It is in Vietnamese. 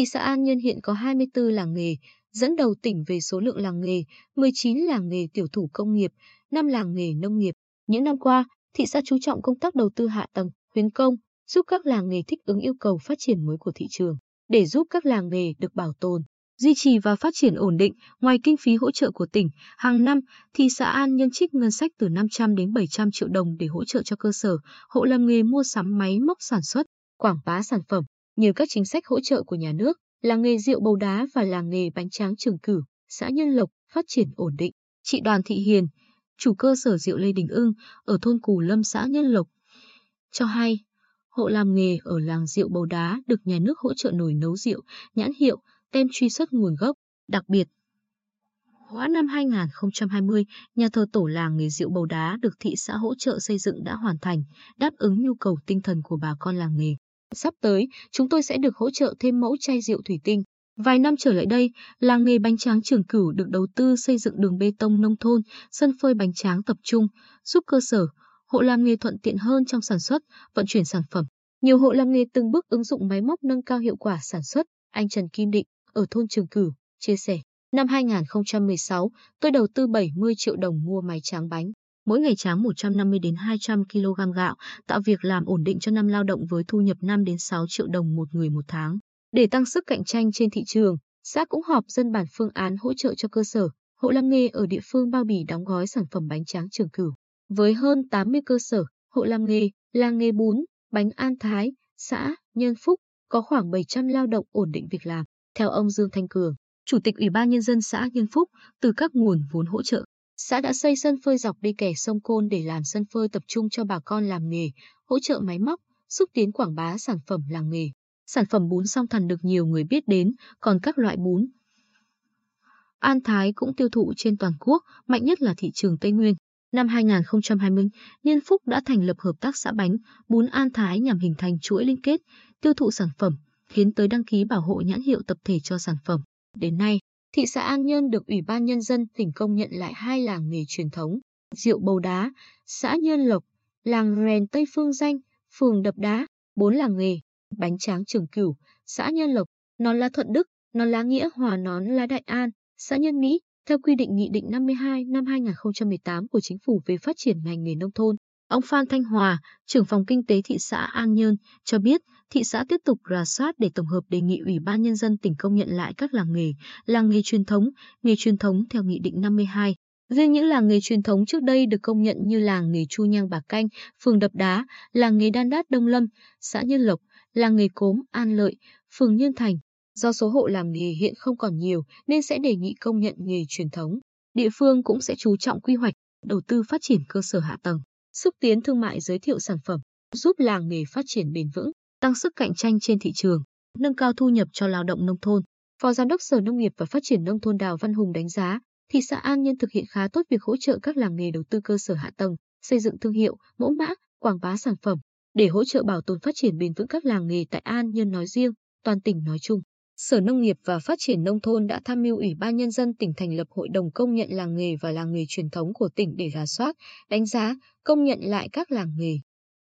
thị xã An Nhơn hiện có 24 làng nghề, dẫn đầu tỉnh về số lượng làng nghề, 19 làng nghề tiểu thủ công nghiệp, 5 làng nghề nông nghiệp. Những năm qua, thị xã chú trọng công tác đầu tư hạ tầng, khuyến công, giúp các làng nghề thích ứng yêu cầu phát triển mới của thị trường. Để giúp các làng nghề được bảo tồn, duy trì và phát triển ổn định, ngoài kinh phí hỗ trợ của tỉnh, hàng năm, thị xã An Nhân trích ngân sách từ 500 đến 700 triệu đồng để hỗ trợ cho cơ sở, hộ làm nghề mua sắm máy móc sản xuất, quảng bá sản phẩm. Nhờ các chính sách hỗ trợ của nhà nước, làng nghề rượu bầu đá và làng nghề bánh tráng Trường Cửu, xã Nhân Lộc phát triển ổn định. Chị Đoàn Thị Hiền, chủ cơ sở rượu Lê Đình Ưng ở thôn Cù Lâm xã Nhân Lộc, cho hay hộ làm nghề ở làng rượu bầu đá được nhà nước hỗ trợ nồi nấu rượu, nhãn hiệu, tem truy xuất nguồn gốc, đặc biệt. Hóa năm 2020, nhà thờ tổ làng nghề rượu bầu đá được thị xã hỗ trợ xây dựng đã hoàn thành, đáp ứng nhu cầu tinh thần của bà con làng nghề. Sắp tới, chúng tôi sẽ được hỗ trợ thêm mẫu chai rượu thủy tinh. Vài năm trở lại đây, làng nghề bánh tráng Trường Cửu được đầu tư xây dựng đường bê tông nông thôn, sân phơi bánh tráng tập trung, giúp cơ sở, hộ làm nghề thuận tiện hơn trong sản xuất, vận chuyển sản phẩm. Nhiều hộ làm nghề từng bước ứng dụng máy móc nâng cao hiệu quả sản xuất, anh Trần Kim Định ở thôn Trường Cửu chia sẻ. Năm 2016, tôi đầu tư 70 triệu đồng mua máy tráng bánh. Mỗi ngày tráng 150 đến 200 kg gạo, tạo việc làm ổn định cho năm lao động với thu nhập 5 đến 6 triệu đồng một người một tháng. Để tăng sức cạnh tranh trên thị trường, xã cũng họp dân bản phương án hỗ trợ cho cơ sở, hộ làm nghề ở địa phương bao bì đóng gói sản phẩm bánh tráng Trường Cửu. Với hơn 80 cơ sở, hộ làm nghề, làng nghề bún, bánh An Thái, xã Nhân Phúc có khoảng 700 lao động ổn định việc làm. Theo ông Dương Thanh Cường, Chủ tịch Ủy ban Nhân dân xã Nhân Phúc, từ các nguồn vốn hỗ trợ, xã đã xây sân phơi dọc đi kè sông Côn để làm sân phơi tập trung cho bà con làm nghề, hỗ trợ máy móc, xúc tiến quảng bá sản phẩm làng nghề. Sản phẩm bún song thần được nhiều người biết đến, còn các loại bún An Thái cũng tiêu thụ trên toàn quốc, mạnh nhất là thị trường Tây Nguyên. Năm 2020, Niên Phúc đã thành lập hợp tác xã bánh, bún An Thái nhằm hình thành chuỗi liên kết, tiêu thụ sản phẩm, tiến tới đăng ký bảo hộ nhãn hiệu tập thể cho sản phẩm. Đến nay, thị xã An Nhơn được Ủy ban Nhân dân tỉnh công nhận lại hai làng nghề truyền thống, rượu bầu đá, xã Nhơn Lộc, làng rèn Tây Phương Danh, phường Đập Đá, bốn làng nghề, bánh tráng Trường Cửu, xã Nhơn Lộc, nón lá Thuận Đức, nón lá Nghĩa Hòa nón lá Đại An, xã Nhân Mỹ, theo quy định Nghị định 52 năm 2018 của Chính phủ về phát triển ngành nghề nông thôn. Ông Phan Thanh Hòa, trưởng phòng kinh tế thị xã An Nhơn, cho biết thị xã tiếp tục rà soát để tổng hợp đề nghị Ủy ban Nhân dân tỉnh công nhận lại các làng nghề, làng nghề truyền thống, nghề truyền thống theo Nghị định 52. Riêng những làng nghề truyền thống trước đây được công nhận như làng nghề Chu Nhang Bà Canh, phường Đập Đá, làng nghề Đan Đát Đông Lâm, xã Nhân Lộc, làng nghề Cốm An Lợi, phường Nhân Thành. Do số hộ làm nghề hiện không còn nhiều nên sẽ đề nghị công nhận nghề truyền thống. Địa phương cũng sẽ chú trọng quy hoạch, đầu tư phát triển cơ sở hạ tầng xúc tiến thương mại giới thiệu sản phẩm, giúp làng nghề phát triển bền vững, tăng sức cạnh tranh trên thị trường, nâng cao thu nhập cho lao động nông thôn. Phó Giám đốc Sở Nông nghiệp và Phát triển Nông thôn Đào Văn Hùng đánh giá, thị xã An Nhân thực hiện khá tốt việc hỗ trợ các làng nghề đầu tư cơ sở hạ tầng, xây dựng thương hiệu, mẫu mã, quảng bá sản phẩm, để hỗ trợ bảo tồn phát triển bền vững các làng nghề tại An Nhân nói riêng, toàn tỉnh nói chung. Sở Nông nghiệp và Phát triển Nông thôn đã tham mưu Ủy ban Nhân dân tỉnh thành lập Hội đồng công nhận làng nghề và làng nghề truyền thống của tỉnh để rà soát, đánh giá, công nhận lại các làng nghề.